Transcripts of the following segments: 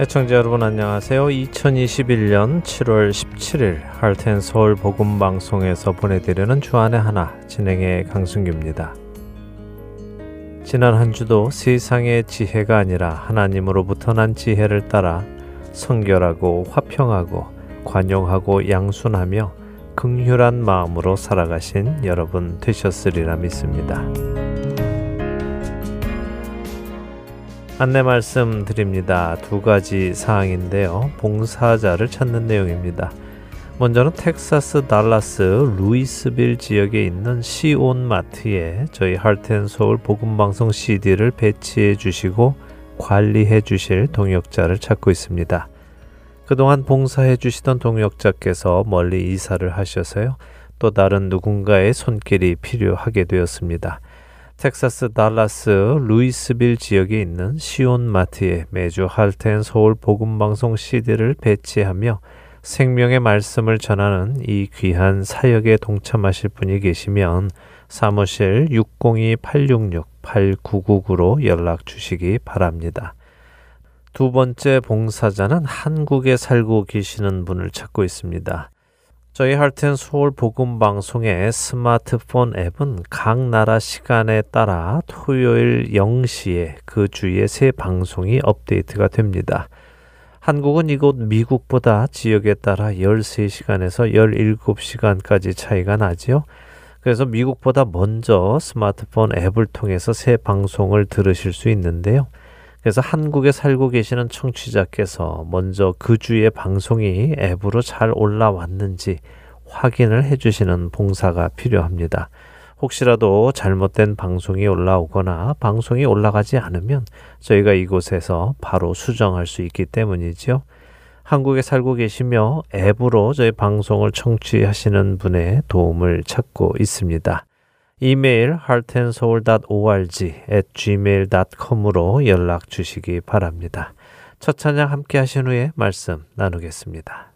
애청자 여러분 안녕하세요. 2021년 7월 17일 할텐 서울 복음 방송에서 보내드리는 주안의 하나 진행의 강승규입니다. 지난 한 주도 세상의 지혜가 아니라 하나님으로부터 난 지혜를 따라 성결하고 화평하고 관용하고 양순하며 긍휼한 마음으로 살아가신 여러분 되셨으리라 믿습니다. 안내 말씀 드립니다. 두 가지 사항인데요. 봉사자를 찾는 내용입니다. 먼저는 텍사스 달라스 루이스빌 지역에 있는 시온 마트에 저희 할텐서울 복음방송 CD를 배치해 주시고 관리해 주실 동역자를 찾고 있습니다. 그동안 봉사해 주시던 동역자께서 멀리 이사를 하셔서요. 또 다른 누군가의 손길이 필요하게 되었습니다. 텍사스 달라스 루이스빌 지역에 있는 시온 마트에 매주 Heart and Soul 복음방송 CD를 배치하며 생명의 말씀을 전하는 이 귀한 사역에 동참하실 분이 계시면 사무실 602-866-8999로 연락 주시기 바랍니다. 두 번째 봉사자는 한국에 살고 계시는 분을 찾고 있습니다. 저희 Heart and Soul 복음 방송의 스마트폰 앱은 각 나라 시간에 따라 토요일 0시에 그 주에 새 방송이 업데이트가 됩니다. 한국은 이곳 미국보다 지역에 따라 13시간에서 17시간까지 차이가 나지요. 그래서 미국보다 먼저 스마트폰 앱을 통해서 새 방송을 들으실 수 있는데요. 그래서 한국에 살고 계시는 청취자께서 먼저 그 주의 방송이 앱으로 잘 올라왔는지 확인을 해주시는 봉사가 필요합니다. 혹시라도 잘못된 방송이 올라오거나 방송이 올라가지 않으면 저희가 이곳에서 바로 수정할 수 있기 때문이죠. 한국에 살고 계시며 앱으로 저희 방송을 청취하시는 분의 도움을 찾고 있습니다. 이메일 heartandsoul.org at gmail.com으로 연락 주시기 바랍니다. 첫 찬양 함께 하신 후에 말씀 나누겠습니다.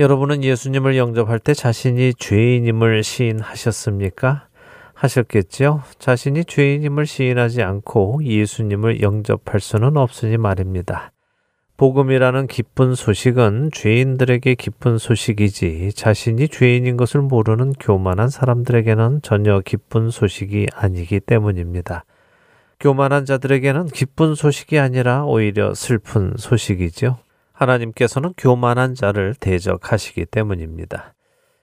여러분은 예수님을 영접할 때 자신이 죄인임을 시인하셨습니까? 하셨겠지요? 자신이 죄인임을 시인하지 않고 예수님을 영접할 수는 없으니 말입니다. 복음이라는 기쁜 소식은 죄인들에게 기쁜 소식이지 자신이 죄인인 것을 모르는 교만한 사람들에게는 전혀 기쁜 소식이 아니기 때문입니다. 교만한 자들에게는 기쁜 소식이 아니라 오히려 슬픈 소식이죠. 하나님께서는 교만한 자를 대적하시기 때문입니다.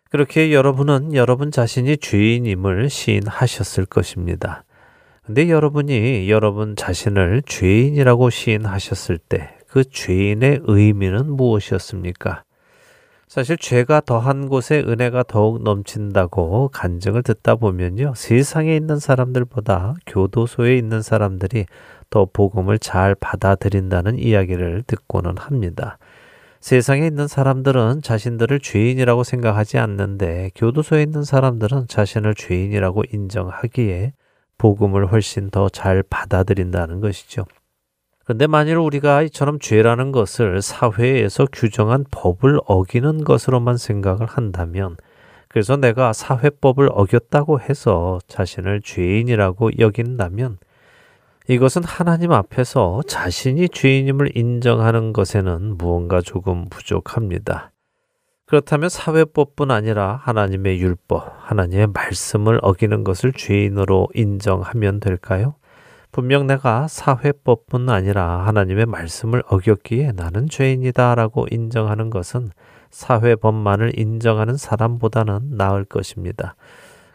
그렇게 여러분은 여러분 자신이 죄인임을 시인하셨을 것입니다. 근데 여러분이 여러분 자신을 죄인이라고 시인하셨을 때 그 죄인의 의미는 무엇이었습니까? 사실 죄가 더한 곳에 은혜가 더욱 넘친다고 간증을 듣다 보면요. 세상에 있는 사람들보다 교도소에 있는 사람들이 더 복음을 잘 받아들인다는 이야기를 듣고는 합니다. 세상에 있는 사람들은 자신들을 죄인이라고 생각하지 않는데 교도소에 있는 사람들은 자신을 죄인이라고 인정하기에 복음을 훨씬 더 잘 받아들인다는 것이죠. 그런데 만일 우리가 이처럼 죄라는 것을 사회에서 규정한 법을 어기는 것으로만 생각을 한다면 그래서 내가 사회법을 어겼다고 해서 자신을 죄인이라고 여긴다면 이것은 하나님 앞에서 자신이 죄인임을 인정하는 것에는 무언가 조금 부족합니다. 그렇다면 사회법뿐 아니라 하나님의 율법, 하나님의 말씀을 어기는 것을 죄인으로 인정하면 될까요? 분명 내가 사회법뿐 아니라 하나님의 말씀을 어겼기에 나는 죄인이다 라고 인정하는 것은 사회법만을 인정하는 사람보다는 나을 것입니다.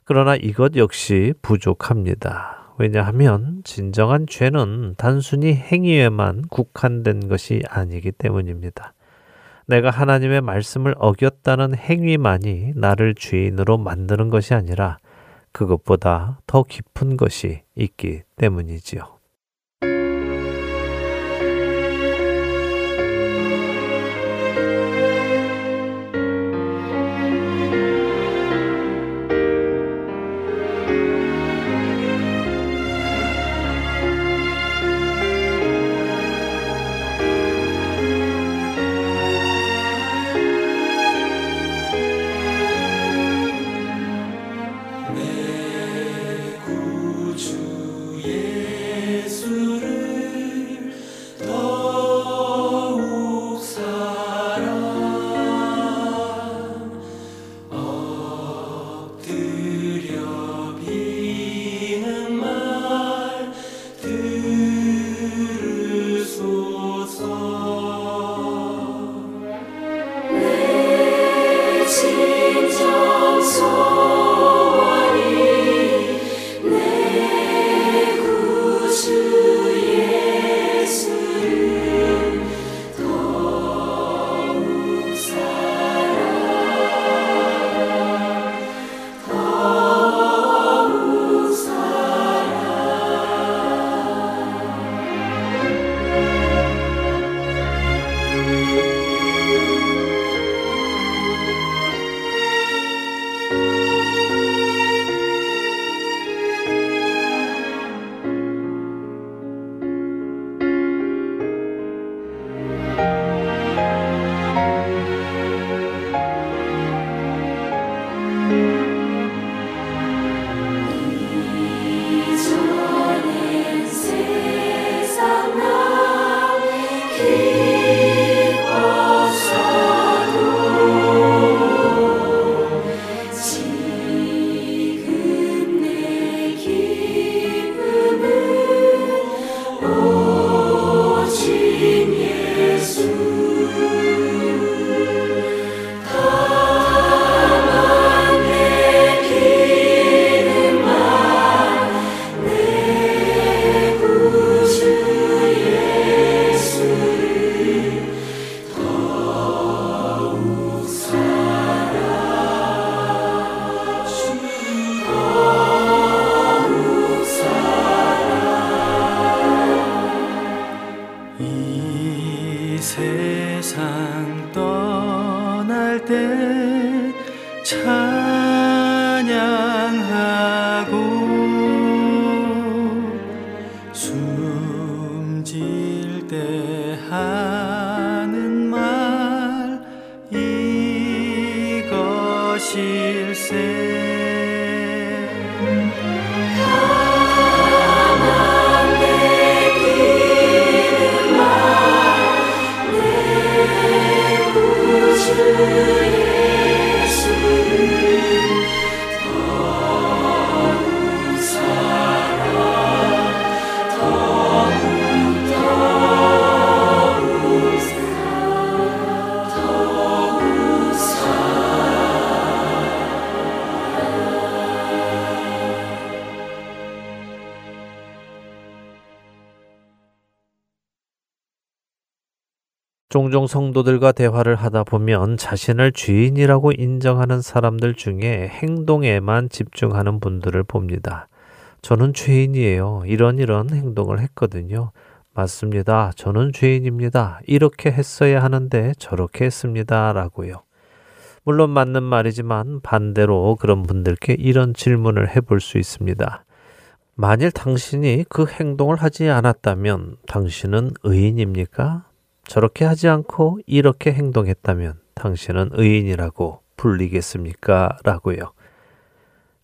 그러나 이것 역시 부족합니다. 왜냐하면 진정한 죄는 단순히 행위에만 국한된 것이 아니기 때문입니다. 내가 하나님의 말씀을 어겼다는 행위만이 나를 죄인으로 만드는 것이 아니라 그것보다 더 깊은 것이 있기 때문이지요. 종종 성도들과 대화를 하다 보면 자신을 죄인이라고 인정하는 사람들 중에 행동에만 집중하는 분들을 봅니다. 저는 죄인이에요. 이런 이런 행동을 했거든요. 맞습니다. 저는 죄인입니다. 이렇게 했어야 하는데 저렇게 했습니다. 라고요. 물론 맞는 말이지만 반대로 그런 분들께 이런 질문을 해볼 수 있습니다. 만일 당신이 그 행동을 하지 않았다면 당신은 의인입니까? 저렇게 하지 않고 이렇게 행동했다면 당신은 의인이라고 불리겠습니까? 라고요.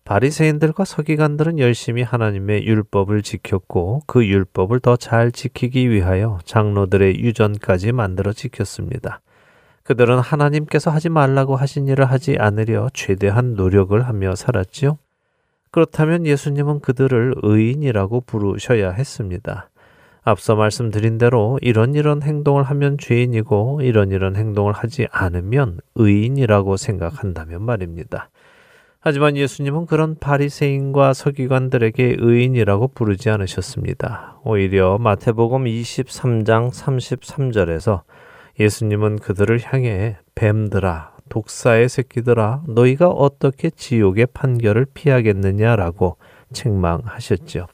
바리새인들과 서기관들은 열심히 하나님의 율법을 지켰고 그 율법을 더 잘 지키기 위하여 장로들의 유전까지 만들어 지켰습니다. 그들은 하나님께서 하지 말라고 하신 일을 하지 않으려 최대한 노력을 하며 살았지요. 그렇다면 예수님은 그들을 의인이라고 부르셔야 했습니다. 앞서 말씀드린 대로 이런 이런 행동을 하면 죄인이고 이런 이런 행동을 하지 않으면 의인이라고 생각한다면 말입니다. 하지만 예수님은 그런 바리새인과 서기관들에게 의인이라고 부르지 않으셨습니다. 오히려 마태복음 23장 33절에서 예수님은 그들을 향해 뱀들아 독사의 새끼들아 너희가 어떻게 지옥의 판결을 피하겠느냐라고 책망하셨죠.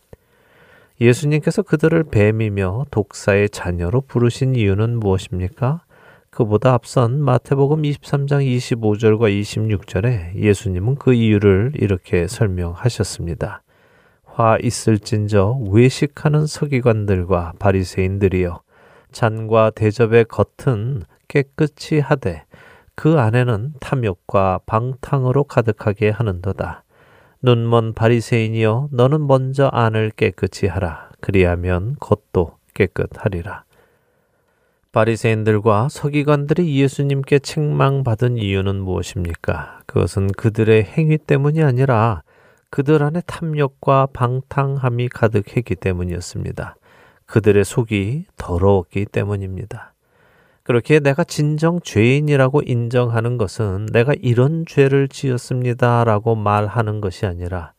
예수님께서 그들을 뱀이며 독사의 자녀로 부르신 이유는 무엇입니까? 그보다 앞선 마태복음 23장 25절과 26절에 예수님은 그 이유를 이렇게 설명하셨습니다. 화 있을진저 외식하는 서기관들과 바리새인들이여 잔과 대접의 겉은 깨끗이 하되 그 안에는 탐욕과 방탕으로 가득하게 하는도다. 눈먼 바리새인이여 너는 먼저 안을 깨끗이 하라 그리하면 겉도 깨끗하리라 바리새인들과 서기관들이 예수님께 책망받은 이유는 무엇입니까? 그것은 그들의 행위 때문이 아니라 그들 안에 탐욕과 방탕함이 가득했기 때문이었습니다. 그들의 속이 더러웠기 때문입니다. 그렇게 내가 진정 죄인이라고 인정하는 것은 내가 이런 죄를 지었습니다 라고 말하는 것이 아니라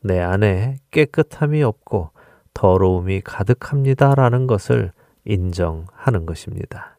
내 안에 깨끗함이 없고 더러움이 가득합니다 라는 것을 인정하는 것입니다.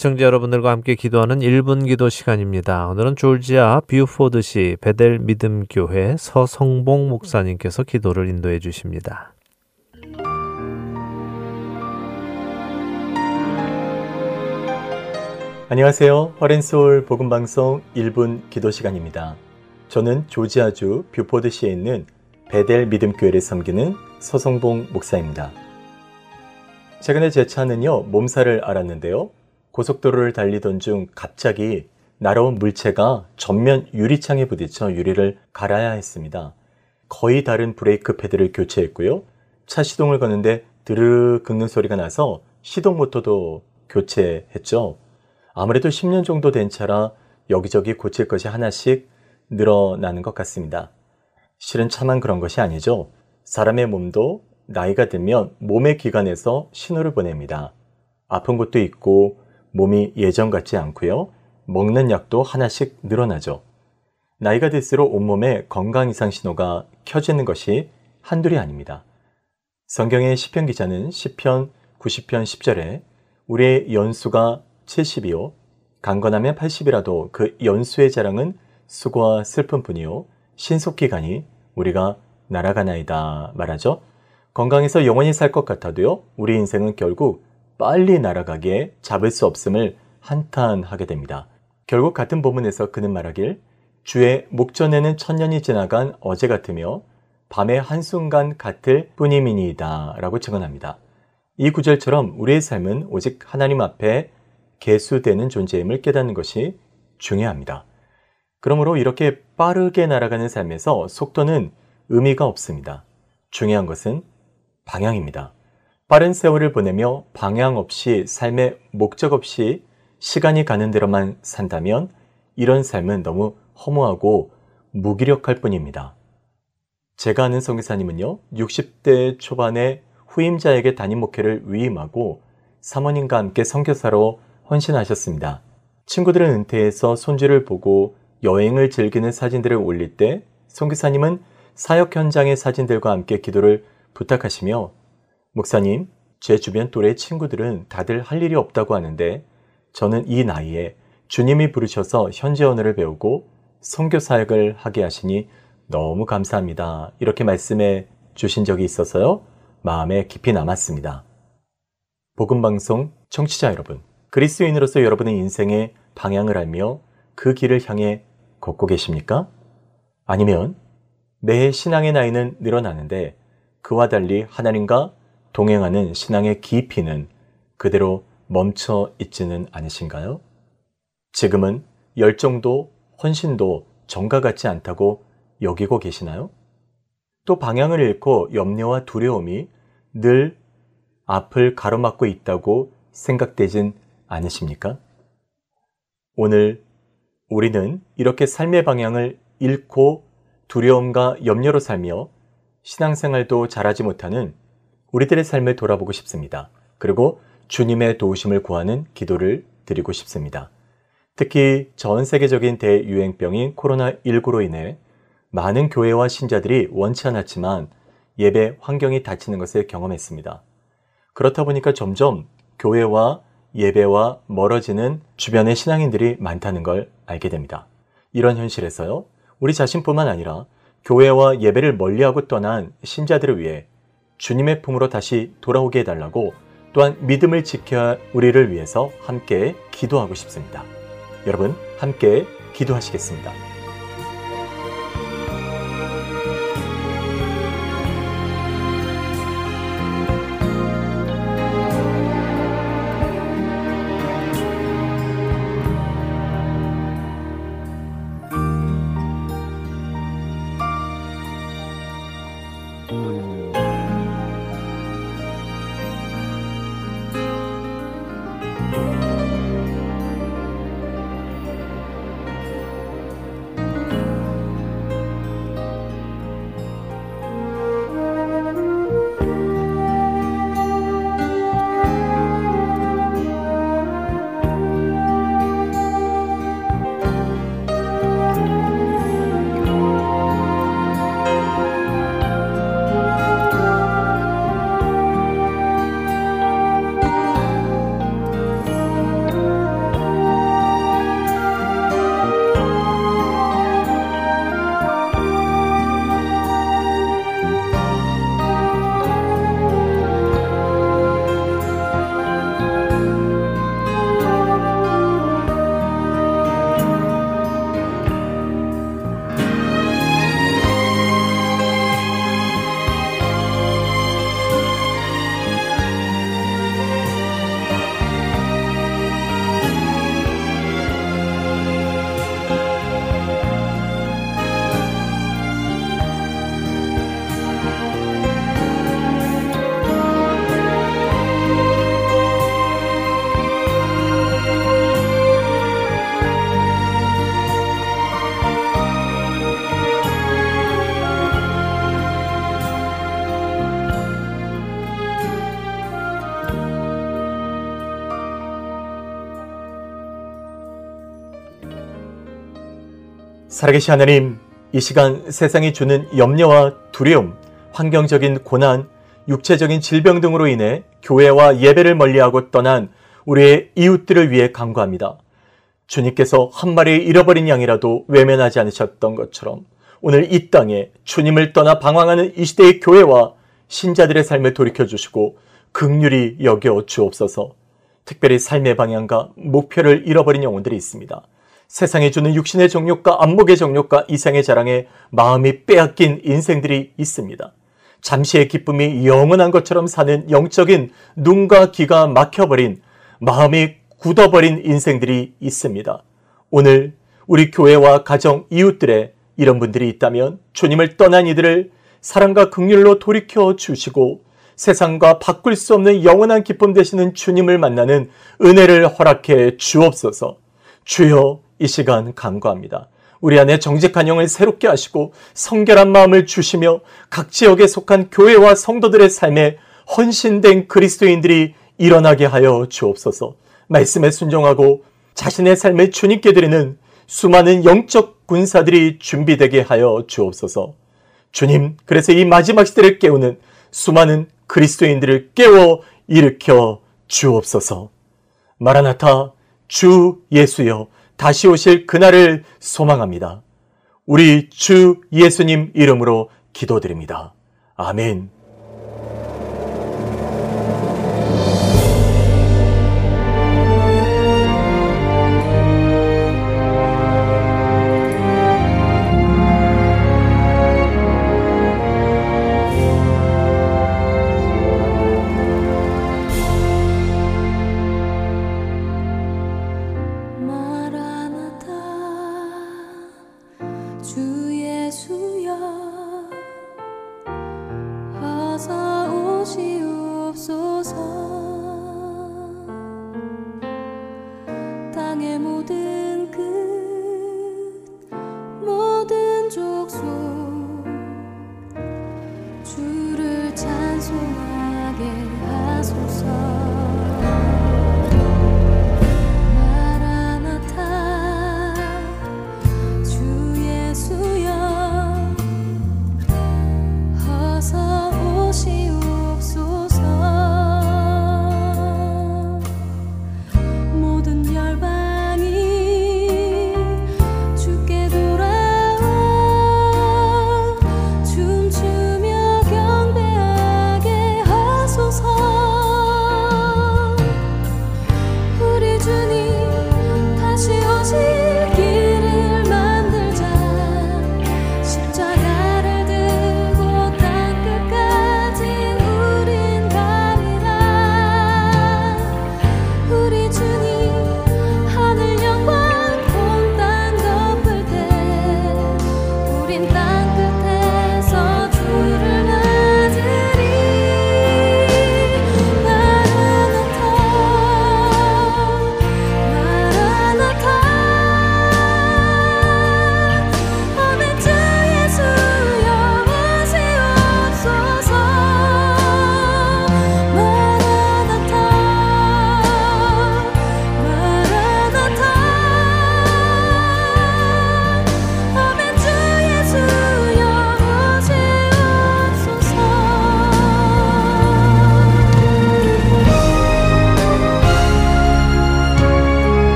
애청자 여러분들과 함께 기도하는 1분 기도 시간입니다. 오늘은 조지아 뷰포드시 베델 믿음교회 서성봉 목사님께서 기도를 인도해 주십니다. 안녕하세요. Heart and Soul 복음방송 1분 기도 시간입니다. 저는 조지아주 뷰포드시에 있는 베델 믿음교회를 섬기는 서성봉 목사입니다. 최근에 제 차는요, 몸살을 앓았는데요. 고속도로를 달리던 중 갑자기 날아온 물체가 전면 유리창에 부딪혀 유리를 갈아야 했습니다. 거의 다른 브레이크 패드를 교체했고요. 차 시동을 거는데 드르 긁는 소리가 나서 시동 모터도 교체했죠. 아무래도 10년 정도 된 차라 여기저기 고칠 것이 하나씩 늘어나는 것 같습니다. 실은 차만 그런 것이 아니죠. 사람의 몸도 나이가 들면 몸의 기관에서 신호를 보냅니다. 아픈 곳도 있고 몸이 예전 같지 않고요. 먹는 약도 하나씩 늘어나죠. 나이가 들수록 온몸에 건강 이상 신호가 켜지는 것이 한둘이 아닙니다. 성경의 시편 기자는 시편 90편 10절에 우리의 연수가 70이요 강건하면 80이라도 그 연수의 자랑은 수고와 슬픔뿐이요 신속기간이 우리가 날아가나이다 말하죠. 건강해서 영원히 살 것 같아도요 우리 인생은 결국 빨리 날아가기에 잡을 수 없음을 한탄하게 됩니다. 결국 같은 본문에서 그는 말하길 주의 목전에는 천년이 지나간 어제 같으며 밤의 한순간 같을 뿐이미니이다 라고 증언합니다. 이 구절처럼 우리의 삶은 오직 하나님 앞에 개수되는 존재임을 깨닫는 것이 중요합니다. 그러므로 이렇게 빠르게 날아가는 삶에서 속도는 의미가 없습니다. 중요한 것은 방향입니다. 빠른 세월을 보내며 방향 없이 삶의 목적 없이 시간이 가는 대로만 산다면 이런 삶은 너무 허무하고 무기력할 뿐입니다. 제가 아는 성기사님은요, 60대 초반에 후임자에게 담임 목회를 위임하고 사모님과 함께 선교사로 헌신하셨습니다. 친구들은 은퇴해서 손주를 보고 여행을 즐기는 사진들을 올릴 때 선교사님은 사역 현장의 사진들과 함께 기도를 부탁하시며 목사님, 제 주변 또래 친구들은 다들 할 일이 없다고 하는데 저는 이 나이에 주님이 부르셔서 현지 언어를 배우고 선교 사역을 하게 하시니 너무 감사합니다. 이렇게 말씀해 주신 적이 있어서요. 마음에 깊이 남았습니다. 복음방송 청취자 여러분, 그리스도인으로서 여러분의 인생의 방향을 알며 그 길을 향해 걷고 계십니까? 아니면 매해 신앙의 나이는 늘어나는데 그와 달리 하나님과 동행하는 신앙의 깊이는 그대로 멈춰 있지는 않으신가요? 지금은 열정도 헌신도 정과 같지 않다고 여기고 계시나요? 또 방향을 잃고 염려와 두려움이 늘 앞을 가로막고 있다고 생각되진 않으십니까? 오늘 우리는 이렇게 삶의 방향을 잃고 두려움과 염려로 살며 신앙생활도 잘하지 못하는 우리들의 삶을 돌아보고 싶습니다. 그리고 주님의 도우심을 구하는 기도를 드리고 싶습니다. 특히 전 세계적인 대유행병인 코로나19로 인해 많은 교회와 신자들이 원치 않았지만 예배 환경이 닫히는 것을 경험했습니다. 그렇다 보니까 점점 교회와 예배와 멀어지는 주변의 신앙인들이 많다는 걸 알게 됩니다. 이런 현실에서요, 우리 자신뿐만 아니라 교회와 예배를 멀리하고 떠난 신자들을 위해 주님의 품으로 다시 돌아오게 해달라고 또한 믿음을 지켜야 우리를 위해서 함께 기도하고 싶습니다. 여러분, 함께 기도하시겠습니다. 살아계신 하나님, 이 시간 세상이 주는 염려와 두려움, 환경적인 고난, 육체적인 질병 등으로 인해 교회와 예배를 멀리하고 떠난 우리의 이웃들을 위해 간구합니다. 주님께서 한 마리 잃어버린 양이라도 외면하지 않으셨던 것처럼 오늘 이 땅에 주님을 떠나 방황하는 이 시대의 교회와 신자들의 삶을 돌이켜 주시고 극률이 여겨 주옵소서. 특별히 삶의 방향과 목표를 잃어버린 영혼들이 있습니다. 세상에 주는 육신의 정욕과 안목의 정욕과 이상의 자랑에 마음이 빼앗긴 인생들이 있습니다. 잠시의 기쁨이 영원한 것처럼 사는 영적인 눈과 귀가 막혀버린 마음이 굳어버린 인생들이 있습니다. 오늘 우리 교회와 가정, 이웃들의 이런 분들이 있다면 주님을 떠난 이들을 사랑과 극률로 돌이켜 주시고 세상과 바꿀 수 없는 영원한 기쁨 되시는 주님을 만나는 은혜를 허락해 주옵소서. 주여 이 시간 간구합니다. 우리 안에 정직한 영을 새롭게 하시고 성결한 마음을 주시며 각 지역에 속한 교회와 성도들의 삶에 헌신된 그리스도인들이 일어나게 하여 주옵소서. 말씀에 순종하고 자신의 삶을 주님께 드리는 수많은 영적 군사들이 준비되게 하여 주옵소서. 주님, 그래서 이 마지막 시대를 깨우는 수많은 그리스도인들을 깨워 일으켜 주옵소서. 마라나타 주 예수여 다시 오실 그날을 소망합니다. 우리 주 예수님 이름으로 기도드립니다. 아멘.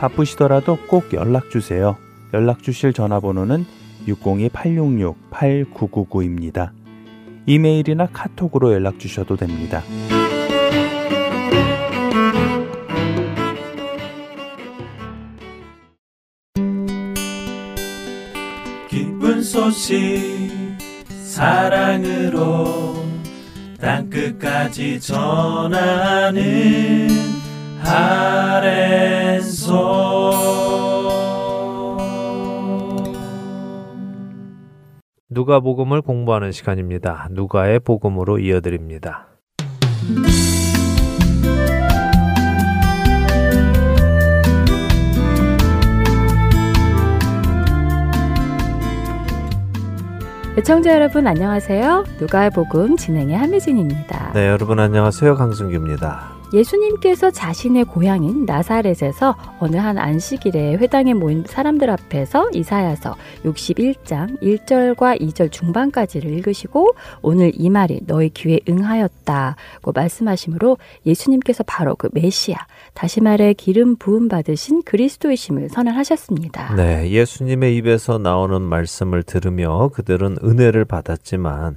바쁘시더라도 꼭 연락 주세요. 연락 주실 전화번호는 602-866-8999입니다. 이메일이나 카톡으로 연락 주셔도 됩니다. 기쁜 소식 사랑으로 땅 끝까지 전하는 아랜소 누가복음을 공부하는 시간입니다. 누가의 복음으로 이어드립니다. 애청자 여러분 안녕하세요. 누가의 복음 진행의 함혜진입니다. 네, 여러분 안녕하세요. 강승규입니다. 예수님께서 자신의 고향인 나사렛에서 어느 한 안식일에 회당에 모인 사람들 앞에서 이사야서 61장 1절과 2절 중반까지를 읽으시고 오늘 이 말이 너희 귀에 응하였다고 말씀하시므로 예수님께서 바로 그 메시아 다시 말해 기름 부음 받으신 그리스도이심을 선언하셨습니다. 네, 예수님의 입에서 나오는 말씀을 들으며 그들은 은혜를 받았지만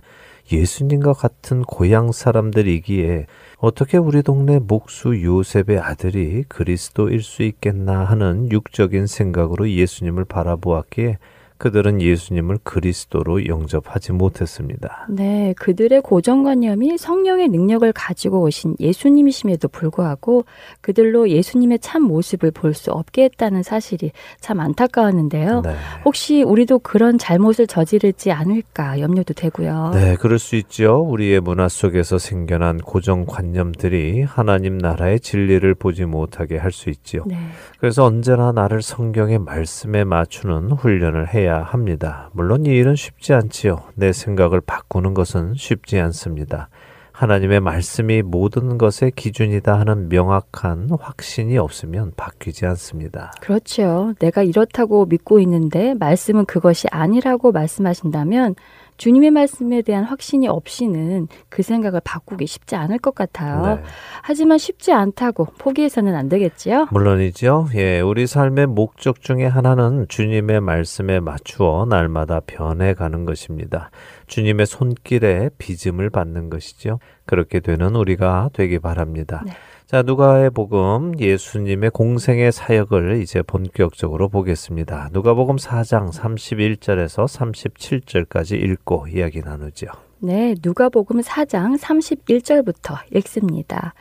예수님과 같은 고향 사람들이기에 어떻게 우리 동네 목수 요셉의 아들이 그리스도일 수 있겠나 하는 육적인 생각으로 예수님을 바라보았기에 그들은 예수님을 그리스도로 영접하지 못했습니다. 네, 그들의 고정관념이 성령의 능력을 가지고 오신 예수님이심에도 불구하고 그들로 예수님의 참 모습을 볼 수 없게 했다는 사실이 참 안타까웠는데요. 네. 혹시 우리도 그런 잘못을 저지르지 않을까 염려도 되고요. 네, 그럴 수 있죠. 우리의 문화 속에서 생겨난 고정관념들이 하나님 나라의 진리를 보지 못하게 할 수 있지요. 네. 그래서 언제나 나를 성경의 말씀에 맞추는 훈련을 해야 합니다. 물론 이 일은 쉽지 않지요. 내 생각을 바꾸는 것은 쉽지 않습니다. 하나님의 말씀이 모든 것의 기준이다 하는 명확한 확신이 없으면 바뀌지 않습니다. 그렇죠. 내가 이렇다고 믿고 있는데 말씀은 그것이 아니라고 말씀하신다면 주님의 말씀에 대한 확신이 없이는 그 생각을 바꾸기 쉽지 않을 것 같아요. 네. 하지만 쉽지 않다고 포기해서는 안 되겠지요. 물론이죠. 예, 우리 삶의 목적 중에 하나는 주님의 말씀에 맞추어 날마다 변해가는 것입니다. 주님의 손길에 빚음을 받는 것이죠. 그렇게 되는 우리가 되기 바랍니다. 네. 자, 누가의 복음 예수님의 공생의 사역을 이제 본격적으로 보겠습니다. 누가복음 4장 31절에서 37절까지 읽고 이야기 나누죠. 네, 누가복음 4장 31절부터 읽습니다.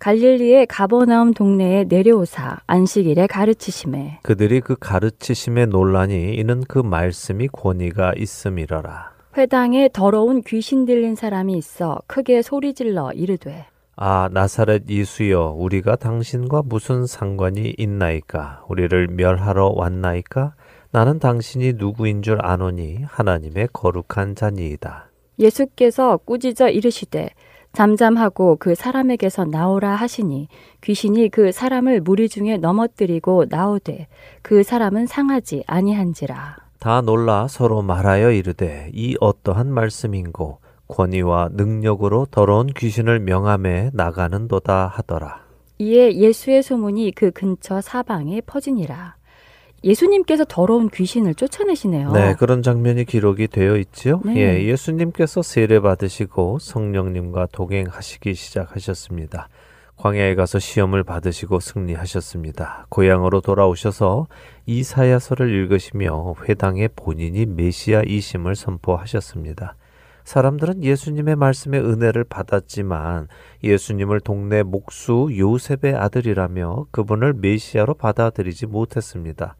갈릴리의 가버나움 동네에 내려오사 안식일에 가르치심에 그들이 그 가르치심에 논란이 이는 그 말씀이 권위가 있음이러라. 회당에 더러운 귀신 들린 사람이 있어 크게 소리질러 이르되 아, 나사렛 예수여, 우리가 당신과 무슨 상관이 있나이까? 우리를 멸하러 왔나이까? 나는 당신이 누구인 줄 아노니 하나님의 거룩한 자니이다. 예수께서 꾸짖어 이르시되 잠잠하고 그 사람에게서 나오라 하시니 귀신이 그 사람을 무리 중에 넘어뜨리고 나오되 그 사람은 상하지 아니한지라 다 놀라 서로 말하여 이르되 이 어떠한 말씀인고 권위와 능력으로 더러운 귀신을 명함에 나가는도다 하더라. 이에 예수의 소문이 그 근처 사방에 퍼지니라 예수님께서 더러운 귀신을 쫓아내시네요. 네, 그런 장면이 기록이 되어 있지요. 네. 예, 예수님께서 세례 받으시고 성령님과 동행하시기 시작하셨습니다. 광야에 가서 시험을 받으시고 승리하셨습니다. 고향으로 돌아오셔서 이사야서를 읽으시며 회당에 본인이 메시아이심을 선포하셨습니다. 사람들은 예수님의 말씀에 은혜를 받았지만 예수님을 동네 목수 요셉의 아들이라며 그분을 메시아로 받아들이지 못했습니다.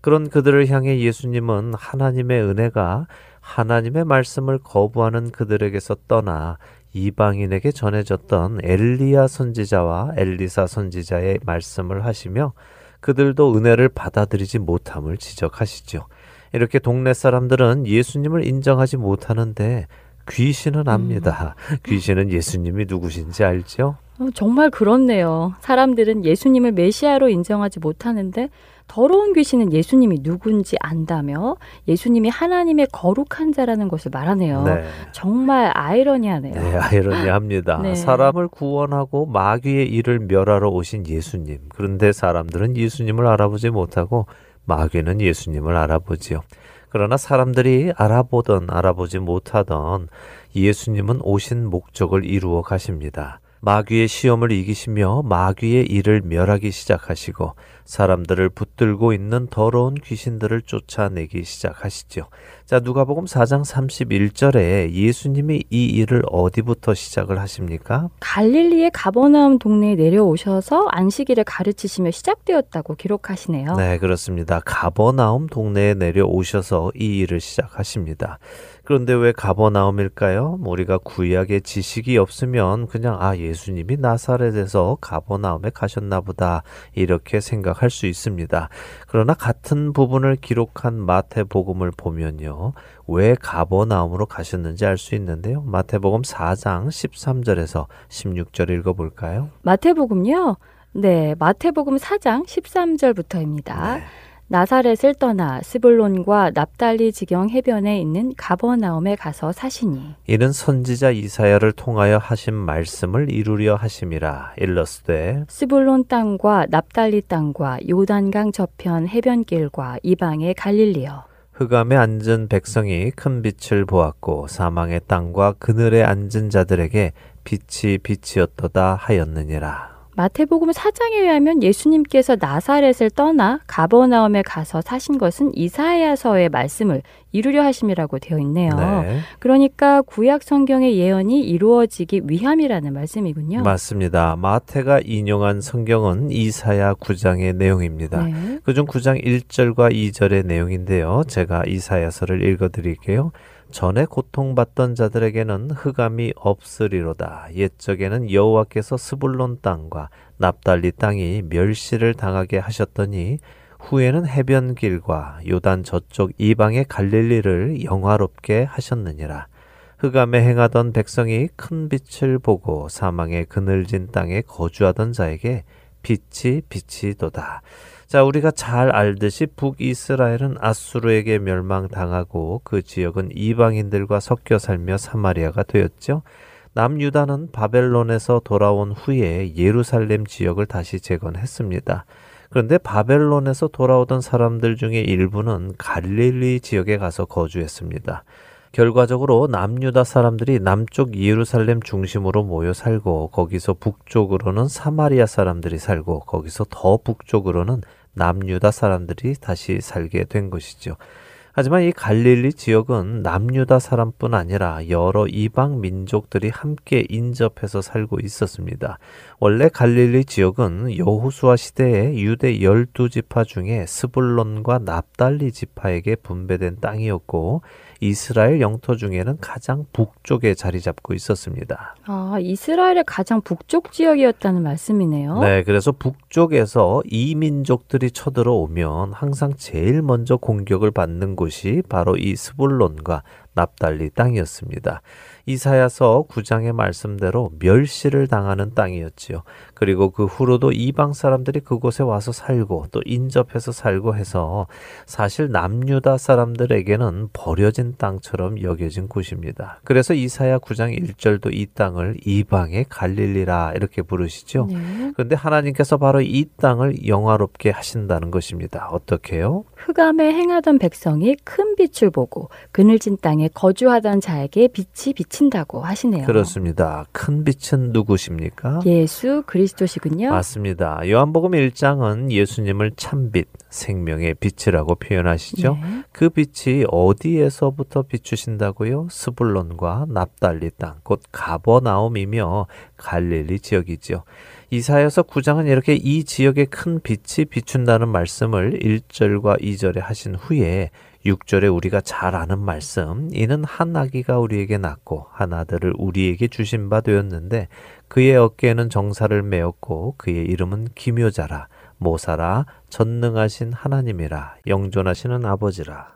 그런 그들을 향해 예수님은 하나님의 은혜가 하나님의 말씀을 거부하는 그들에게서 떠나 이방인에게 전해졌던 엘리야 선지자와 엘리사 선지자의 말씀을 하시며 그들도 은혜를 받아들이지 못함을 지적하시죠. 이렇게 동네 사람들은 예수님을 인정하지 못하는데 귀신은 압니다. 귀신은 예수님이 누구신지 알죠? 어, 정말 그렇네요. 사람들은 예수님을 메시아로 인정하지 못하는데 더러운 귀신은 예수님이 누군지 안다며 예수님이 하나님의 거룩한 자라는 것을 말하네요. 네. 정말 아이러니하네요. 네, 아이러니합니다. 네. 사람을 구원하고 마귀의 일을 멸하러 오신 예수님. 그런데 사람들은 예수님을 알아보지 못하고 마귀는 예수님을 알아보지요. 그러나 사람들이 알아보던 알아보지 못하던 예수님은 오신 목적을 이루어 가십니다. 마귀의 시험을 이기시며 마귀의 일을 멸하기 시작하시고 사람들을 붙들고 있는 더러운 귀신들을 쫓아내기 시작하시죠. 자, 누가복음 4장 31절에 예수님이 이 일을 어디부터 시작을 하십니까? 갈릴리의 가버나움 동네에 내려오셔서 안식일을 가르치시며 시작되었다고 기록하시네요. 네, 그렇습니다. 가버나움 동네에 내려오셔서 이 일을 시작하십니다. 그런데 왜 가버나움일까요? 우리가 구약의 지식이 없으면 그냥 아 예수님이 나사렛에서 가버나움에 가셨나 보다 이렇게 생각할 수 있습니다. 그러나 같은 부분을 기록한 마태복음을 보면요. 왜 가버나움으로 가셨는지 알 수 있는데요. 마태복음 4장 13절에서 16절 읽어 볼까요? 마태복음요. 네, 마태복음 4장 13절부터입니다. 나사렛을 떠나 스불론과 납달리 지경 해변에 있는 가버나움에 가서 사시니. 이는 선지자 이사야를 통하여 하신 말씀을 이루려 하심이라. 일러스되 스불론 땅과 납달리 땅과 요단강 저편 해변길과 이방의 갈릴리여. 흑암에 앉은 백성이 큰 빛을 보았고 사망의 땅과 그늘에 앉은 자들에게 빛이 빛이었도다 하였느니라. 마태복음 4장에 의하면 예수님께서 나사렛을 떠나 가버나움에 가서 사신 것은 이사야서의 말씀을 이루려 하심이라고 되어 있네요. 네. 그러니까 구약 성경의 예언이 이루어지기 위함이라는 말씀이군요. 맞습니다. 마태가 인용한 성경은 이사야 9장의 내용입니다. 네. 그중 9장 1절과 2절의 내용인데요. 제가 이사야서를 읽어 드릴게요. 전에 고통받던 자들에게는 흑암이 없으리로다. 옛적에는 여호와께서 스불론 땅과 납달리 땅이 멸시를 당하게 하셨더니 후에는 해변 길과 요단 저쪽 이방의 갈릴리를 영화롭게 하셨느니라. 흑암에 행하던 백성이 큰 빛을 보고 사망의 그늘진 땅에 거주하던 자에게 빛이 빛이도다. 자, 우리가 잘 알듯이 북이스라엘은 아수르에게 멸망당하고 그 지역은 이방인들과 섞여 살며 사마리아가 되었죠. 남유다는 바벨론에서 돌아온 후에 예루살렘 지역을 다시 재건했습니다. 그런데 바벨론에서 돌아오던 사람들 중에 일부는 갈릴리 지역에 가서 거주했습니다. 결과적으로 남유다 사람들이 남쪽 예루살렘 중심으로 모여 살고 거기서 북쪽으로는 사마리아 사람들이 살고 거기서 더 북쪽으로는 남유다 사람들이 다시 살게 된 것이죠. 하지만 이 갈릴리 지역은 남유다 사람뿐 아니라 여러 이방 민족들이 함께 인접해서 살고 있었습니다. 원래 갈릴리 지역은 여호수아 시대에 유대 열두 지파 중에 스불론과 납달리 지파에게 분배된 땅이었고 이스라엘 영토 중에는 가장 북쪽에 자리 잡고 있었습니다. 아, 이스라엘의 가장 북쪽 지역이었다는 말씀이네요. 네, 그래서 북쪽에서 이민족들이 쳐들어오면 항상 제일 먼저 공격을 받는 곳이 바로 이 스불론과 납달리 땅이었습니다. 이사야서 9장의 말씀대로 멸시를 당하는 땅이었지요. 그리고 그 후로도 이방 사람들이 그곳에 와서 살고 또 인접해서 살고 해서 사실 남유다 사람들에게는 버려진 땅처럼 여겨진 곳입니다. 그래서 이사야 9장 1절도 이 땅을 이방의 갈릴리라 이렇게 부르시죠. 네. 그런데 하나님께서 바로 이 땅을 영화롭게 하신다는 것입니다. 어떻게요? 흑암에 행하던 백성이 큰 빛을 보고 그늘진 땅에 거주하던 자에게 빛이 비친다고 하시네요. 그렇습니다. 큰 빛은 누구십니까? 예수 그리스도시군요. 맞습니다. 요한복음 1장은 예수님을 참빛, 생명의 빛이라고 표현하시죠. 네. 그 빛이 어디에서부터 비추신다고요? 스불론과 납달리 땅, 곧 가버나움이며 갈릴리 지역이지요. 이사야서 9장은 이렇게 이 지역에 큰 빛이 비춘다는 말씀을 1절과 2절에 하신 후에 6절에 우리가 잘 아는 말씀, 이는 한 아기가 우리에게 낳고 한 아들을 우리에게 주신 바 되었는데 그의 어깨에는 정사를 메었고 그의 이름은 기묘자라 모사라 전능하신 하나님이라 영존하시는 아버지라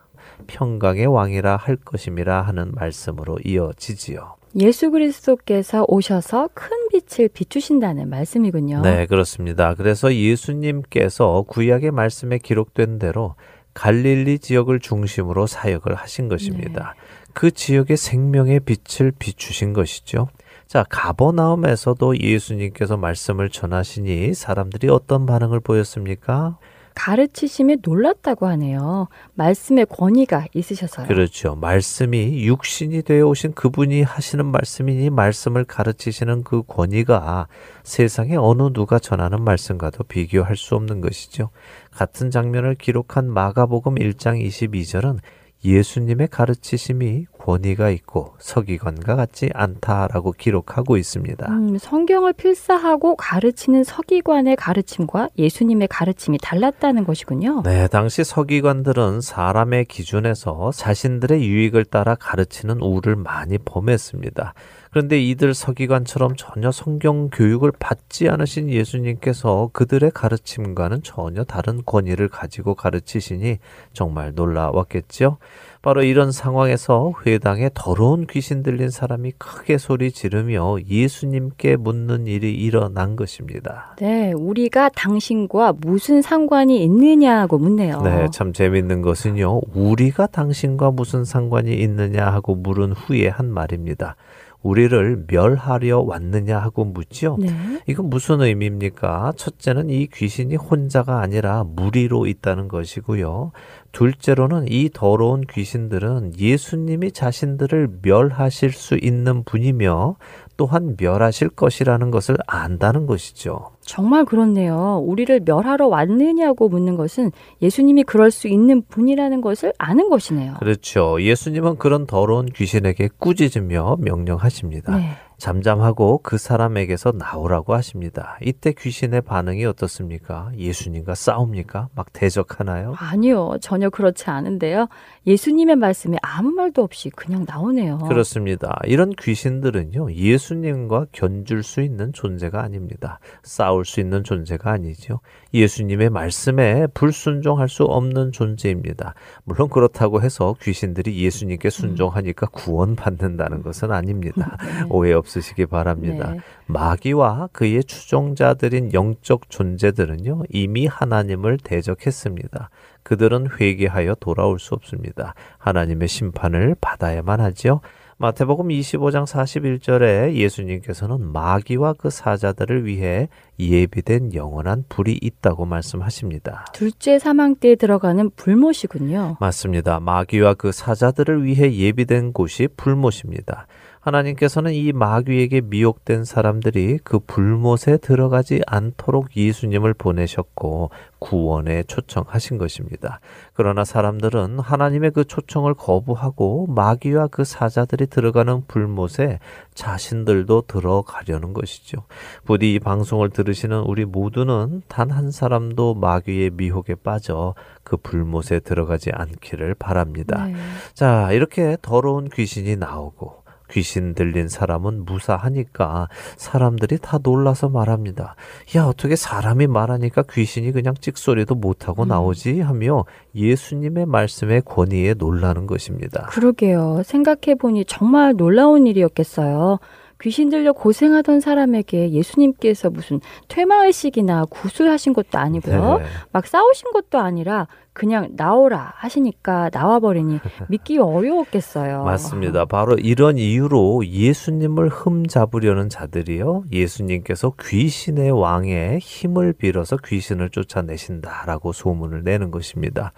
평강의 왕이라 할 것임이라 하는 말씀으로 이어지지요. 예수 그리스도께서 오셔서 큰 빛을 비추신다는 말씀이군요. 네, 그렇습니다. 그래서 예수님께서 구약의 말씀에 기록된 대로 갈릴리 지역을 중심으로 사역을 하신 것입니다. 그 지역의 생명의 빛을 비추신 것이죠. 자, 가버나움에서도 예수님께서 말씀을 전하시니 사람들이 어떤 반응을 보였습니까? 가르치심에 놀랐다고 하네요. 말씀의 권위가 있으셔서요. 그렇죠. 말씀이 육신이 되어 오신 그분이 하시는 말씀이니 말씀을 가르치시는 그 권위가 세상에 어느 누가 전하는 말씀과도 비교할 수 없는 것이죠. 같은 장면을 기록한 마가복음 1장 22절은 예수님의 가르치심이 권위가 있고 서기관과 같지 않다라고 기록하고 있습니다. 음, 성경을 필사하고 가르치는 서기관의 가르침과 예수님의 가르침이 달랐다는 것이군요. 네, 당시 서기관들은 사람의 기준에서 자신들의 유익을 따라 가르치는 우를 많이 범했습니다. 그런데 이들 서기관처럼 전혀 성경 교육을 받지 않으신 예수님께서 그들의 가르침과는 전혀 다른 권위를 가지고 가르치시니 정말 놀라웠겠지요. 바로 이런 상황에서 회당에 더러운 귀신 들린 사람이 크게 소리 지르며 예수님께 묻는 일이 일어난 것입니다. 네, 우리가 당신과 무슨 상관이 있느냐고 묻네요. 네, 참 재밌는 것은요. 우리가 당신과 무슨 상관이 있느냐 하고 물은 후에 한 말입니다. 우리를 멸하려 왔느냐 하고 묻지요. 네. 이건 무슨 의미입니까? 첫째는 이 귀신이 혼자가 아니라 무리로 있다는 것이고요. 둘째로는 이 더러운 귀신들은 예수님이 자신들을 멸하실 수 있는 분이며 또한 멸하실 것이라는 것을 안다는 것이죠. 정말 그렇네요. 우리를 멸하러 왔느냐고 묻는 것은 예수님이 그럴 수 있는 분이라는 것을 아는 것이네요. 그렇죠. 예수님은 그런 더러운 귀신에게 꾸짖으며 명령하십니다. 네. 잠잠하고 그 사람에게서 나오라고 하십니다. 이때 귀신의 반응이 어떻습니까? 예수님과 싸웁니까? 막 대적하나요? 아니요, 전혀 그렇지 않은데요. 예수님의 말씀에 아무 말도 없이 그냥 나오네요. 그렇습니다. 이런 귀신들은요, 예수님과 견줄 수 있는 존재가 아닙니다. 싸울 수 있는 존재가 아니죠. 예수님의 말씀에 불순종할 수 없는 존재입니다. 물론 그렇다고 해서 귀신들이 예수님께 순종하니까 구원받는다는 것은 아닙니다. 오해 없 으시기 바랍니다. 네. 마귀와 그의 추종자들인 영적 존재들은요, 이미 하나님을 대적했습니다. 그들은 회개하여 돌아올 수 없습니다. 하나님의 심판을 받아야만 하지요. 마태복음 25장 41절에 예수님께서는 마귀와 그 사자들을 위해 예비된 영원한 불이 있다고 말씀하십니다. 둘째 사망 때에 들어가는 불못이군요. 맞습니다. 마귀와 그 사자들을 위해 예비된 곳이 불못입니다. 하나님께서는 이 마귀에게 미혹된 사람들이 그 불못에 들어가지 않도록 예수님을 보내셨고 구원에 초청하신 것입니다. 그러나 사람들은 하나님의 그 초청을 거부하고 마귀와 그 사자들이 들어가는 불못에 자신들도 들어가려는 것이죠. 부디 이 방송을 들으시는 우리 모두는 단 한 사람도 마귀의 미혹에 빠져 그 불못에 들어가지 않기를 바랍니다. 네. 자, 이렇게 더러운 귀신이 나오고 귀신 들린 사람은 무사하니까 사람들이 다 놀라서 말합니다. 야, 어떻게 사람이 말하니까 귀신이 그냥 찍소리도 못하고 나오지? 하며 예수님의 말씀의 권위에 놀라는 것입니다. 그러게요. 생각해보니 정말 놀라운 일이었겠어요. 귀신 들려 고생하던 사람에게 예수님께서 무슨 퇴마의식이나 구술하신 것도 아니고요. 네. 막 싸우신 것도 아니라 그냥 나오라 하시니까 나와버리니 믿기 어려웠겠어요. 맞습니다. 바로 이런 이유로 예수님을 흠 잡으려는 자들이요. 예수님께서 귀신의 왕의 힘을 빌어서 귀신을 쫓아내신다라고 소문을 내는 것입니다.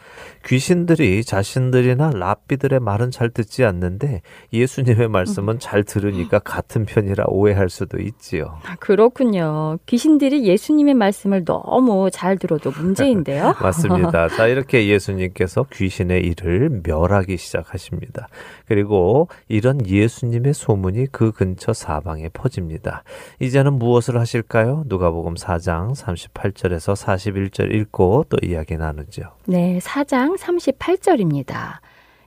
귀신들이 자신들이나 랍비들의 말은 잘 듣지 않는데 예수님의 말씀은 잘 들으니까 같은 편이라 오해할 수도 있지요. 그렇군요. 귀신들이 예수님의 말씀을 너무 잘 들어도 문제인데요. 맞습니다. 자, 이렇게 예수님께서 귀신의 일을 멸하기 시작하십니다. 그리고 이런 예수님의 소문이 그 근처 사방에 퍼집니다. 이제는 무엇을 하실까요? 누가복음 4장 38절에서 41절 읽고 또 이야기 나누죠. 네, 4장 38절입니다.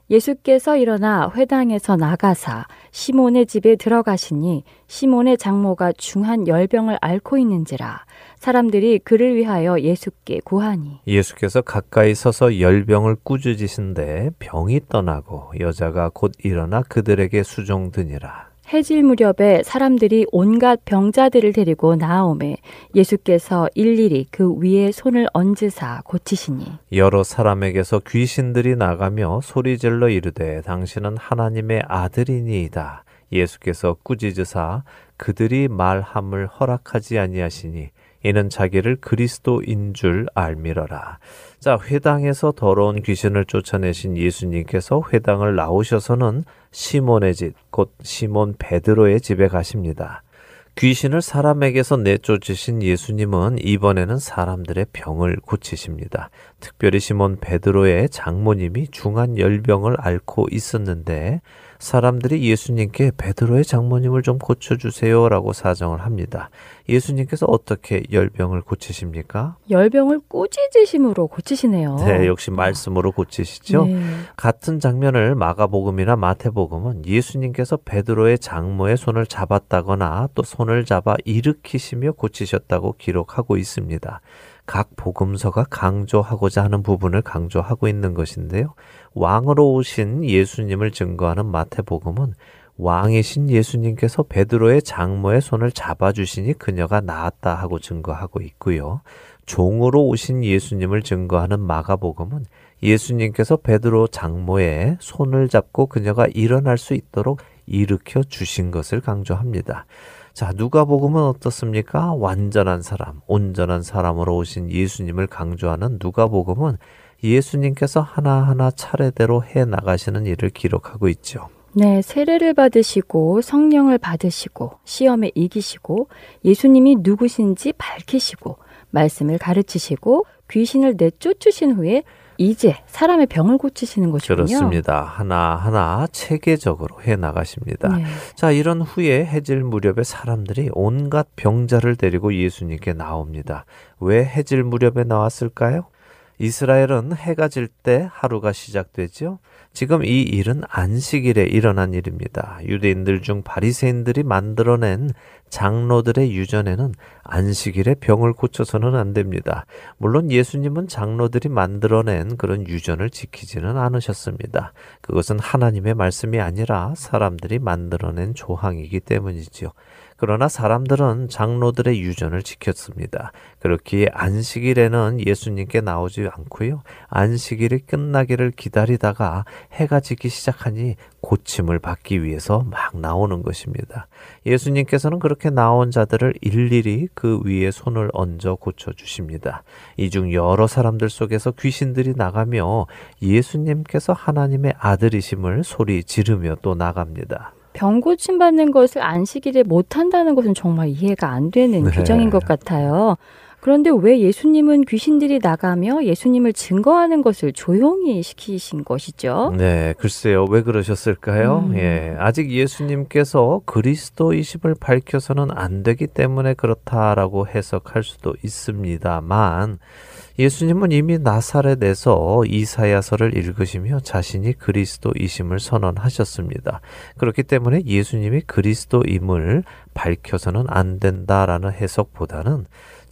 예수께서 일어나 회당에서 나가사 시몬의 집에 들어가시니 시몬의 장모가 중한 열병을 앓고 있는지라 사람들이 그를 위하여 예수께 구하니 예수께서 가까이 서서 열병을 꾸짖으신데 병이 떠나고 여자가 곧 일어나 그들에게 수종드니라. 해질 무렵에 사람들이 온갖 병자들을 데리고 나오매 예수께서 일일이 그 위에 손을 얹으사 고치시니 여러 사람에게서 귀신들이 나가며 소리질러 이르되 당신은 하나님의 아들이니이다. 예수께서 꾸짖으사 그들이 말함을 허락하지 아니하시니 이는 자기를 그리스도인 줄 알미러라. 자, 회당에서 더러운 귀신을 쫓아내신 예수님께서 회당을 나오셔서는 시몬의 집, 곧 시몬 베드로의 집에 가십니다. 귀신을 사람에게서 내쫓으신 예수님은 이번에는 사람들의 병을 고치십니다. 특별히 시몬 베드로의 장모님이 중한 열병을 앓고 있었는데 사람들이 예수님께 베드로의 장모님을 좀 고쳐주세요라고 사정을 합니다. 예수님께서 어떻게 열병을 고치십니까? 열병을 꾸짖으심으로 고치시네요. 네, 역시 말씀으로 고치시죠. 네. 같은 장면을 마가복음이나 마태복음은 예수님께서 베드로의 장모의 손을 잡았다거나 또 손을 잡아 일으키시며 고치셨다고 기록하고 있습니다. 각 복음서가 강조하고자 하는 부분을 강조하고 있는 것인데요. 왕으로 오신 예수님을 증거하는 마태복음은 왕이신 예수님께서 베드로의 장모의 손을 잡아주시니 그녀가 나았다 하고 증거하고 있고요. 종으로 오신 예수님을 증거하는 마가복음은 예수님께서 베드로 장모의 손을 잡고 그녀가 일어날 수 있도록 일으켜 주신 것을 강조합니다. 자, 누가복음은 어떻습니까? 완전한 사람, 온전한 사람으로 오신 예수님을 강조하는 누가복음은 예수님께서 하나하나 차례대로 해 나가시는 일을 기록하고 있죠. 네, 세례를 받으시고 성령을 받으시고 시험에 이기시고 예수님이 누구신지 밝히시고 말씀을 가르치시고 귀신을 내쫓으신 후에 이제 사람의 병을 고치시는 것이군요. 그렇습니다. 하나하나 체계적으로 해 나가십니다. 네. 자, 이런 후에 해질 무렵에 사람들이 온갖 병자를 데리고 예수님께 나옵니다. 왜 해질 무렵에 나왔을까요? 이스라엘은 해가 질 때 하루가 시작되죠. 지금 이 일은 안식일에 일어난 일입니다. 유대인들 중 바리새인들이 만들어낸 장로들의 유전에는 안식일에 병을 고쳐서는 안 됩니다. 물론 예수님은 장로들이 만들어낸 그런 유전을 지키지는 않으셨습니다. 그것은 하나님의 말씀이 아니라 사람들이 만들어낸 조항이기 때문이지요. 그러나 사람들은 장로들의 유전을 지켰습니다. 그렇기에 안식일에는 예수님께 나오지 않고요. 안식일이 끝나기를 기다리다가 해가 지기 시작하니 고침을 받기 위해서 막 나오는 것입니다. 예수님께서는 그렇게 나온 자들을 일일이 그 위에 손을 얹어 고쳐 주십니다. 이 중 여러 사람들 속에서 귀신들이 나가며 예수님께서 하나님의 아들이심을 소리 지르며 또 나갑니다. 병 고침 받는 것을 안식일에 못 한다는 것은 정말 이해가 안 되는 네. 규정인 것 같아요. 그런데 왜 예수님은 귀신들이 나가며 예수님을 증거하는 것을 조용히 시키신 것이죠? 네, 글쎄요. 왜 그러셨을까요? 음. 예. 아직 예수님께서 그리스도이심을 밝혀서는 안 되기 때문에 그렇다라고 해석할 수도 있습니다만 예수님은 이미 나사렛에서 이사야서를 읽으시며 자신이 그리스도이심을 선언하셨습니다. 그렇기 때문에 예수님이 그리스도임을 밝혀서는 안 된다라는 해석보다는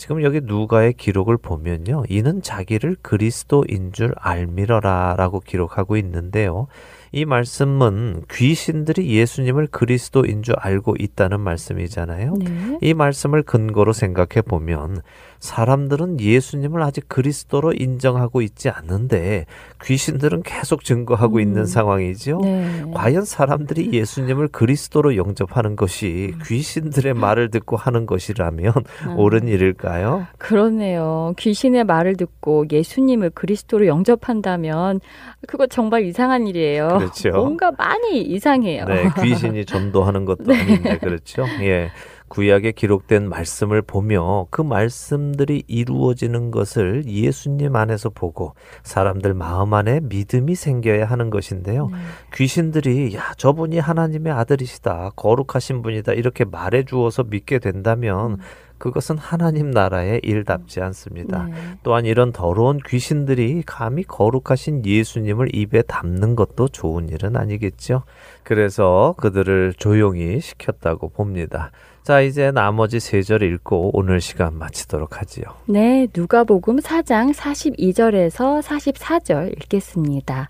지금 여기 누가의 기록을 보면요. 이는 자기를 그리스도인 줄 알미러라 라고 기록하고 있는데요. 이 말씀은 귀신들이 예수님을 그리스도인 줄 알고 있다는 말씀이잖아요. 네. 이 말씀을 근거로 생각해 보면 사람들은 예수님을 아직 그리스도로 인정하고 있지 않는데 귀신들은 계속 증거하고 음. 있는 상황이죠. 네. 과연 사람들이 예수님을 그리스도로 영접하는 것이 귀신들의 말을 듣고 하는 것이라면 음. 옳은 일일까요? 그렇네요. 귀신의 말을 듣고 예수님을 그리스도로 영접한다면 그거 정말 이상한 일이에요. 그렇죠. 뭔가 많이 이상해요. 네, 귀신이 전도하는 것도 네. 아닌데 그렇죠. 예. 구약에 기록된 말씀을 보며 그 말씀들이 이루어지는 것을 예수님 안에서 보고 사람들 마음 안에 믿음이 생겨야 하는 것인데요. 네. 귀신들이 야, 저분이 하나님의 아들이시다. 거룩하신 분이다. 이렇게 말해 주어서 믿게 된다면 그것은 하나님 나라의 일답지 않습니다. 네. 또한 이런 더러운 귀신들이 감히 거룩하신 예수님을 입에 담는 것도 좋은 일은 아니겠죠. 그래서 그들을 조용히 시켰다고 봅니다. 자, 이제 나머지 세 절 읽고 오늘 시간 마치도록 하지요. 네, 누가복음 4장 42절에서 44절 읽겠습니다.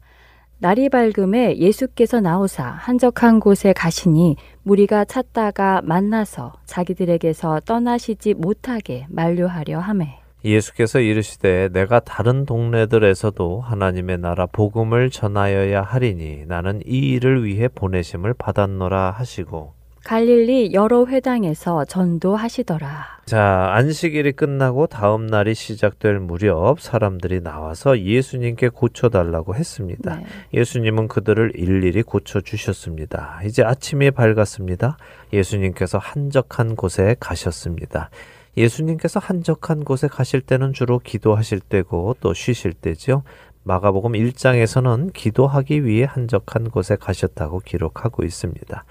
날이 밝음에 예수께서 나오사 한적한 곳에 가시니 무리가 찾다가 만나서 자기들에게서 떠나시지 못하게 만류하려 하매 예수께서 이르시되 내가 다른 동네들에서도 하나님의 나라 복음을 전하여야 하리니 나는 이 일을 위해 보내심을 받았노라 하시고 갈릴리 여러 회당에서 전도하시더라. 자, 안식일이 끝나고 다음 날이 시작될 무렵 사람들이 나와서 예수님께 고쳐달라고 했습니다. 네. 예수님은 그들을 일일이 고쳐주셨습니다. 이제 아침이 밝았습니다. 예수님께서 한적한 곳에 가셨습니다. 예수님께서 한적한 곳에 가실 때는 주로 기도하실 때고 또 쉬실 때죠. 마가복음 1장에서는 기도하기 위해 한적한 곳에 가셨다고 기록하고 있습니다.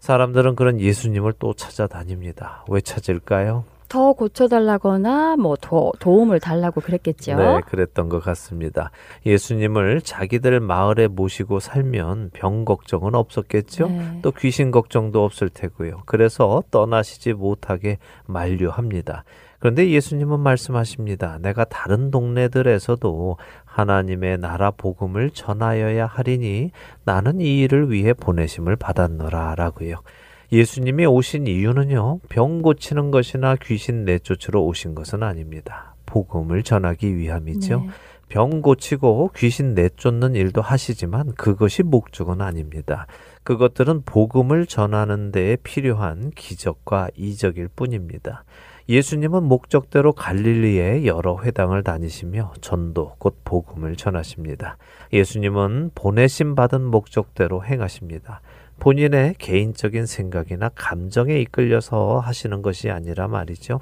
사람들은 그런 예수님을 또 찾아다닙니다. 왜 찾을까요? 더 고쳐달라거나 뭐더 도움을 달라고 그랬겠죠. 네, 그랬던 것 같습니다. 예수님을 자기들 마을에 모시고 살면 병 걱정은 없었겠죠? 네. 또 귀신 걱정도 없을 테고요. 그래서 떠나시지 못하게 만류합니다. 그런데 예수님은 말씀하십니다. 내가 다른 동네들에서도 하나님의 나라 복음을 전하여야 하리니 나는 이 일을 위해 보내심을 받았노라 라고요. 예수님이 오신 이유는요, 병 고치는 것이나 귀신 내쫓으러 오신 것은 아닙니다. 복음을 전하기 위함이죠. 네. 병 고치고 귀신 내쫓는 일도 하시지만 그것이 목적은 아닙니다. 그것들은 복음을 전하는 데에 필요한 기적과 이적일 뿐입니다. 예수님은 목적대로 갈릴리의 여러 회당을 다니시며 전도 곧 복음을 전하십니다. 예수님은 보내심 받은 목적대로 행하십니다. 본인의 개인적인 생각이나 감정에 이끌려서 하시는 것이 아니라 말이죠.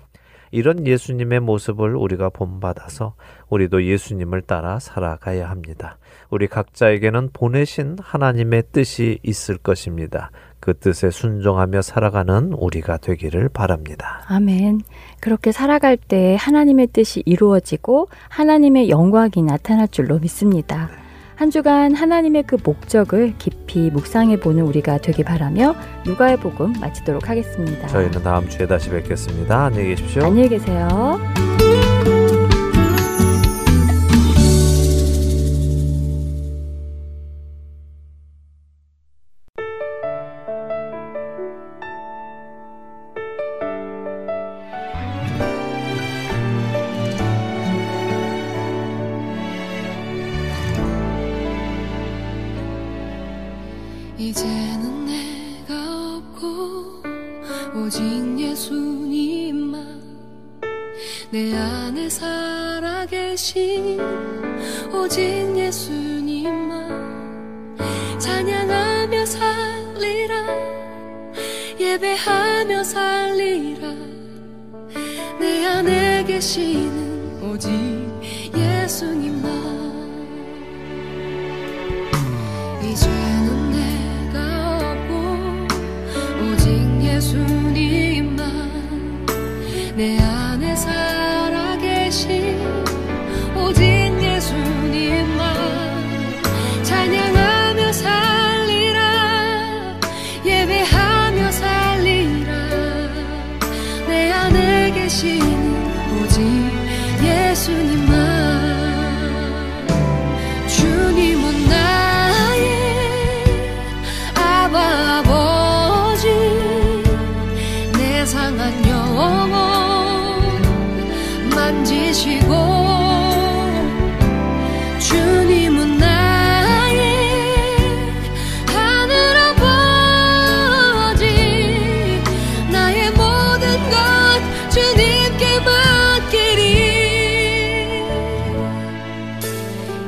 이런 예수님의 모습을 우리가 본받아서 우리도 예수님을 따라 살아가야 합니다. 우리 각자에게는 보내신 하나님의 뜻이 있을 것입니다. 그 뜻에 순종하며 살아가는 우리가 되기를 바랍니다. 아멘. 그렇게 살아갈 때 하나님의 뜻이 이루어지고 하나님의 영광이 나타날 줄로 믿습니다. 한 주간 하나님의 그 목적을 깊이 묵상해 보는 우리가 되기 바라며 누가의 복음 마치도록 하겠습니다. 저희는 다음 주에 다시 뵙겠습니다. 안녕히 계십시오. 안녕히 계세요.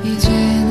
이제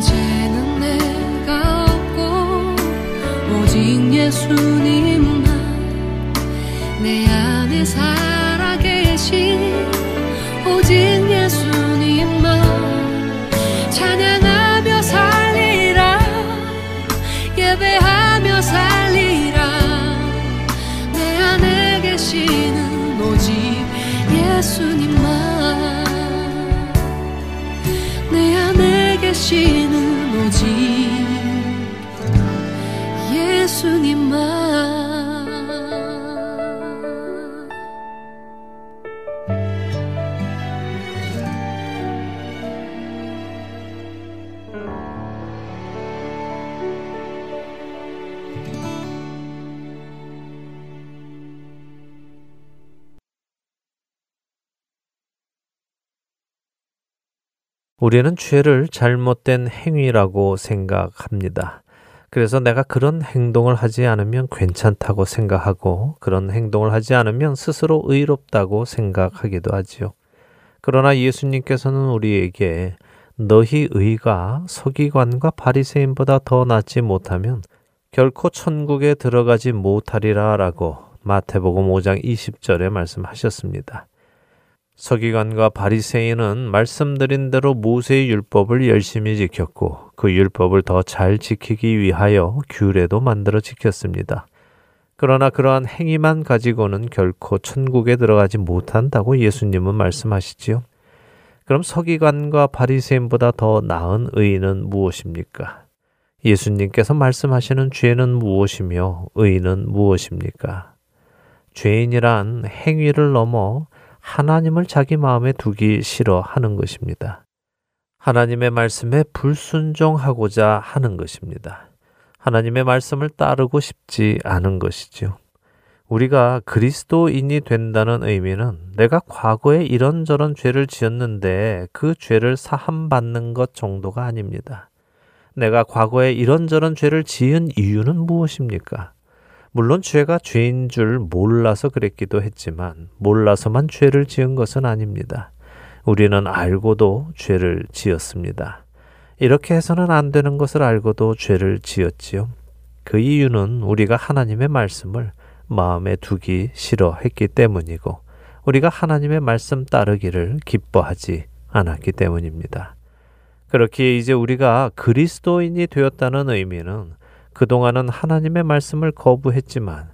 이제는 내가 없고 오직 예수님만 내 안에 살아계신 오직 예수님만 찬양하며 살리라 예배하며 살리라. 내 안에 계시는 오직 예수님 안에 우리는 죄를 잘못된 행위라고 생각합니다. 그래서 내가 그런 행동을 하지 않으면 괜찮다고 생각하고 그런 행동을 하지 않으면 스스로 의롭다고 생각하기도 하지요. 그러나 예수님께서는 우리에게 너희 의가 서기관과 바리새인보다 더 낫지 못하면 결코 천국에 들어가지 못하리라라고 마태복음 5장 20절에 말씀하셨습니다. 서기관과 바리새인은 말씀드린 대로 모세의 율법을 열심히 지켰고 그 율법을 더 잘 지키기 위하여 규례도 만들어 지켰습니다. 그러나 그러한 행위만 가지고는 결코 천국에 들어가지 못한다고 예수님은 말씀하시지요. 그럼 서기관과 바리새인보다 더 나은 의는 무엇입니까? 예수님께서 말씀하시는 죄는 무엇이며 의는 무엇입니까? 죄인이란 행위를 넘어 하나님을 자기 마음에 두기 싫어하는 것입니다. 하나님의 말씀에 불순종하고자 하는 것입니다. 하나님의 말씀을 따르고 싶지 않은 것이지요. 우리가 그리스도인이 된다는 의미는 내가 과거에 이런저런 죄를 지었는데 그 죄를 사함받는 것 정도가 아닙니다. 내가 과거에 이런저런 죄를 지은 이유는 무엇입니까? 물론 죄가 죄인 줄 몰라서 그랬기도 했지만 몰라서만 죄를 지은 것은 아닙니다. 우리는 알고도 죄를 지었습니다. 이렇게 해서는 안 되는 것을 알고도 죄를 지었지요. 그 이유는 우리가 하나님의 말씀을 마음에 두기 싫어했기 때문이고 우리가 하나님의 말씀 따르기를 기뻐하지 않았기 때문입니다. 그렇기에 이제 우리가 그리스도인이 되었다는 의미는 그동안은 하나님의 말씀을 거부했지만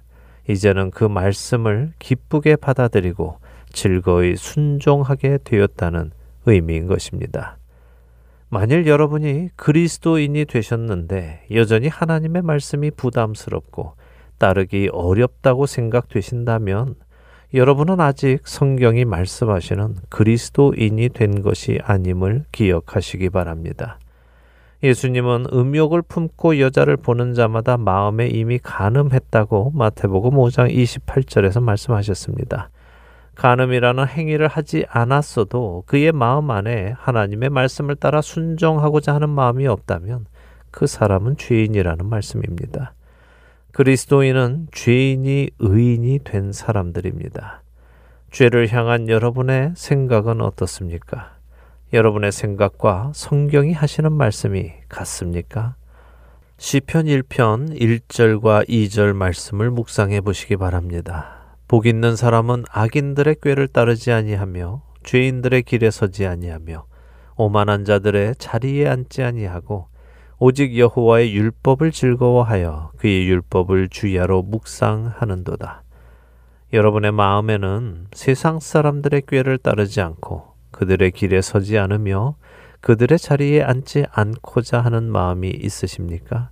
이제는 그 말씀을 기쁘게 받아들이고 즐거이 순종하게 되었다는 의미인 것입니다. 만일 여러분이 그리스도인이 되셨는데 여전히 하나님의 말씀이 부담스럽고 따르기 어렵다고 생각되신다면 여러분은 아직 성경이 말씀하시는 그리스도인이 된 것이 아님을 기억하시기 바랍니다. 예수님은 음욕을 품고 여자를 보는 자마다 마음에 이미 간음했다고 마태복음 5장 28절에서 말씀하셨습니다. 간음이라는 행위를 하지 않았어도 그의 마음 안에 하나님의 말씀을 따라 순종하고자 하는 마음이 없다면 그 사람은 죄인이라는 말씀입니다. 그리스도인은 죄인이 의인이 된 사람들입니다. 죄를 향한 여러분의 생각은 어떻습니까? 여러분의 생각과 성경이 하시는 말씀이 같습니까? 시편 1편 1절과 2절 말씀을 묵상해 보시기 바랍니다. 복 있는 사람은 악인들의 꾀를 따르지 아니하며 죄인들의 길에 서지 아니하며 오만한 자들의 자리에 앉지 아니하고 오직 여호와의 율법을 즐거워하여 그의 율법을 주야로 묵상하는도다. 여러분의 마음에는 세상 사람들의 꾀를 따르지 않고 그들의 길에 서지 않으며 그들의 자리에 앉지 않고자 하는 마음이 있으십니까?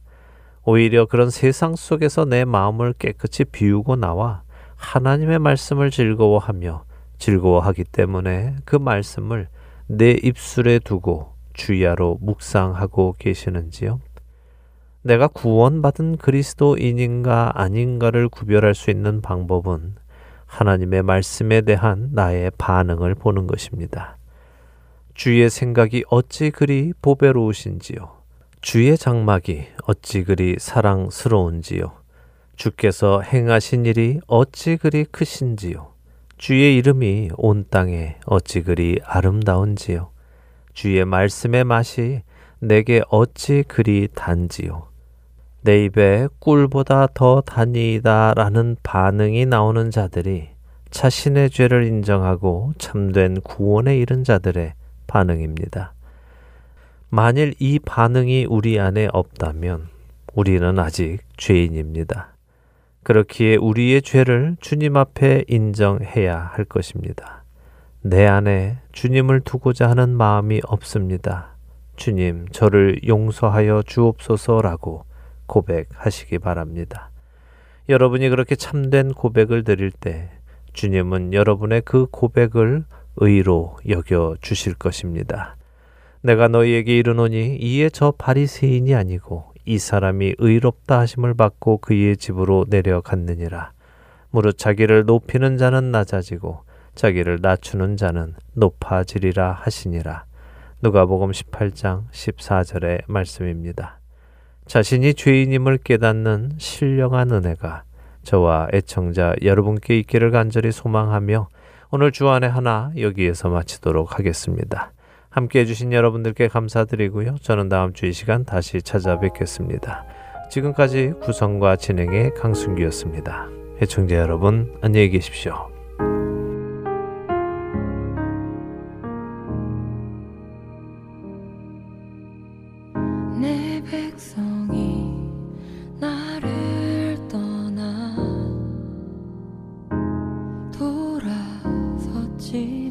오히려 그런 세상 속에서 내 마음을 깨끗이 비우고 나와 하나님의 말씀을 즐거워하며 즐거워하기 때문에 그 말씀을 내 입술에 두고 주야로 묵상하고 계시는지요? 내가 구원받은 그리스도인인가 아닌가를 구별할 수 있는 방법은 하나님의 말씀에 대한 나의 반응을 보는 것입니다. 주의 생각이 어찌 그리 보배로우신지요. 주의 장막이 어찌 그리 사랑스러운지요. 주께서 행하신 일이 어찌 그리 크신지요. 주의 이름이 온 땅에 어찌 그리 아름다운지요. 주의 말씀의 맛이 내게 어찌 그리 단지요. 내 입에 꿀보다 더 다니이다 라는 반응이 나오는 자들이 자신의 죄를 인정하고 참된 구원에 이른 자들의 반응입니다. 만일 이 반응이 우리 안에 없다면 우리는 아직 죄인입니다. 그렇기에 우리의 죄를 주님 앞에 인정해야 할 것입니다. 내 안에 주님을 두고자 하는 마음이 없습니다. 주님, 저를 용서하여 주옵소서라고 고백하시기 바랍니다. 여러분이 그렇게 참된 고백을 드릴 때 주님은 여러분의 그 고백을 의로 여겨 주실 것입니다. 내가 너희에게 이르노니 이에 저 바리새인이 아니고 이 사람이 의롭다 하심을 받고 그의 집으로 내려갔느니라. 무릇 자기를 높이는 자는 낮아지고 자기를 낮추는 자는 높아지리라 하시니라. 누가복음 18장 14절의 말씀입니다. 자신이 죄인임을 깨닫는 신령한 은혜가 저와 애청자 여러분께 있기를 간절히 소망하며 오늘 주안의 하나 여기에서 마치도록 하겠습니다. 함께 해주신 여러분들께 감사드리고요. 저는 다음 주 이 시간 다시 찾아뵙겠습니다. 지금까지 구성과 진행의 강순기였습니다. 애청자 여러분, 안녕히 계십시오. 记